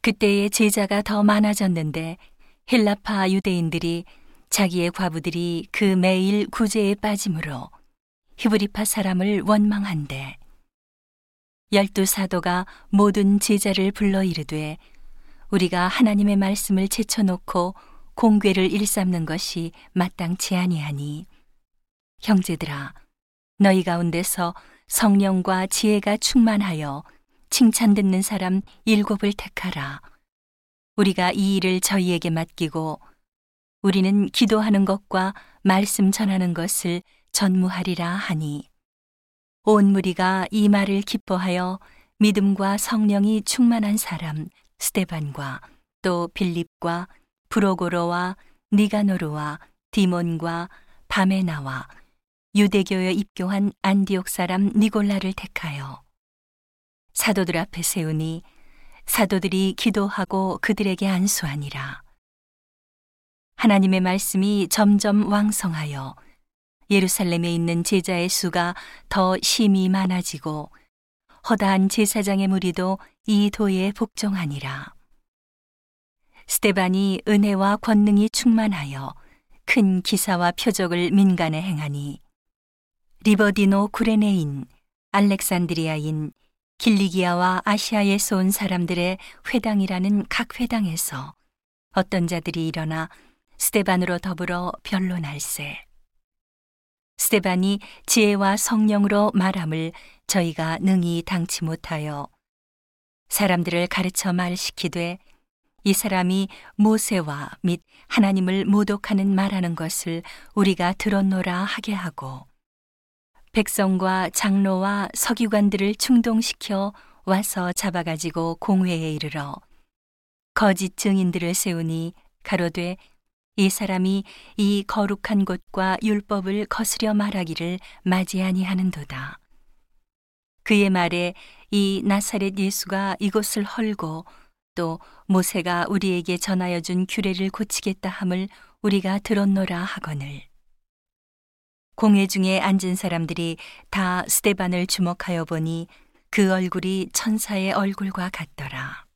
그때의 제자가 더 많아졌는데 헬라파 유대인들이 자기의 과부들이 그 매일 구제에 빠짐으로 히브리파 사람을 원망한대. 열두 사도가 모든 제자를 불러 이르되 우리가 하나님의 말씀을 제쳐놓고 공궤를 일삼는 것이 마땅치 아니하니 형제들아 너희 가운데서 성령과 지혜가 충만하여 칭찬 듣는 사람 일곱을 택하라. 우리가 이 일을 저희에게 맡기고 우리는 기도하는 것과 말씀 전하는 것을 전무하리라 하니 온 무리가 이 말을 기뻐하여 믿음과 성령이 충만한 사람 스테반과 또 빌립과 브로고로와 니가노르와 디몬과 바메나와 유대교에 입교한 안디옥 사람 니골라를 택하여 사도들 앞에 세우니 사도들이 기도하고 그들에게 안수하니라. 하나님의 말씀이 점점 왕성하여 예루살렘에 있는 제자의 수가 더 심히 많아지고 허다한 제사장의 무리도 이 도에 복종하니라. 스테반이 은혜와 권능이 충만하여 큰 기사와 표적을 민간에 행하니 리버디노 구레네인, 알렉산드리아인, 길리기아와 아시아에서 온 사람들의 회당이라는 각 회당에서 어떤 자들이 일어나 스테반으로 더불어 변론할세. 스테반이 지혜와 성령으로 말함을 저희가 능히 당치 못하여 사람들을 가르쳐 말시키되 이 사람이 모세와 및 하나님을 모독하는 말하는 것을 우리가 들었노라 하게 하고 백성과 장로와 서기관들을 충동시켜 와서 잡아가지고 공회에 이르러 거짓 증인들을 세우니 가로되 이 사람이 이 거룩한 곳과 율법을 거스려 말하기를 맞이 아니하는도다. 그의 말에 이 나사렛 예수가 이곳을 헐고 또 모세가 우리에게 전하여 준 규례를 고치겠다 함을 우리가 들었노라 하거늘. 공회 중에 앉은 사람들이 다 스테반을 주목하여 보니 그 얼굴이 천사의 얼굴과 같더라.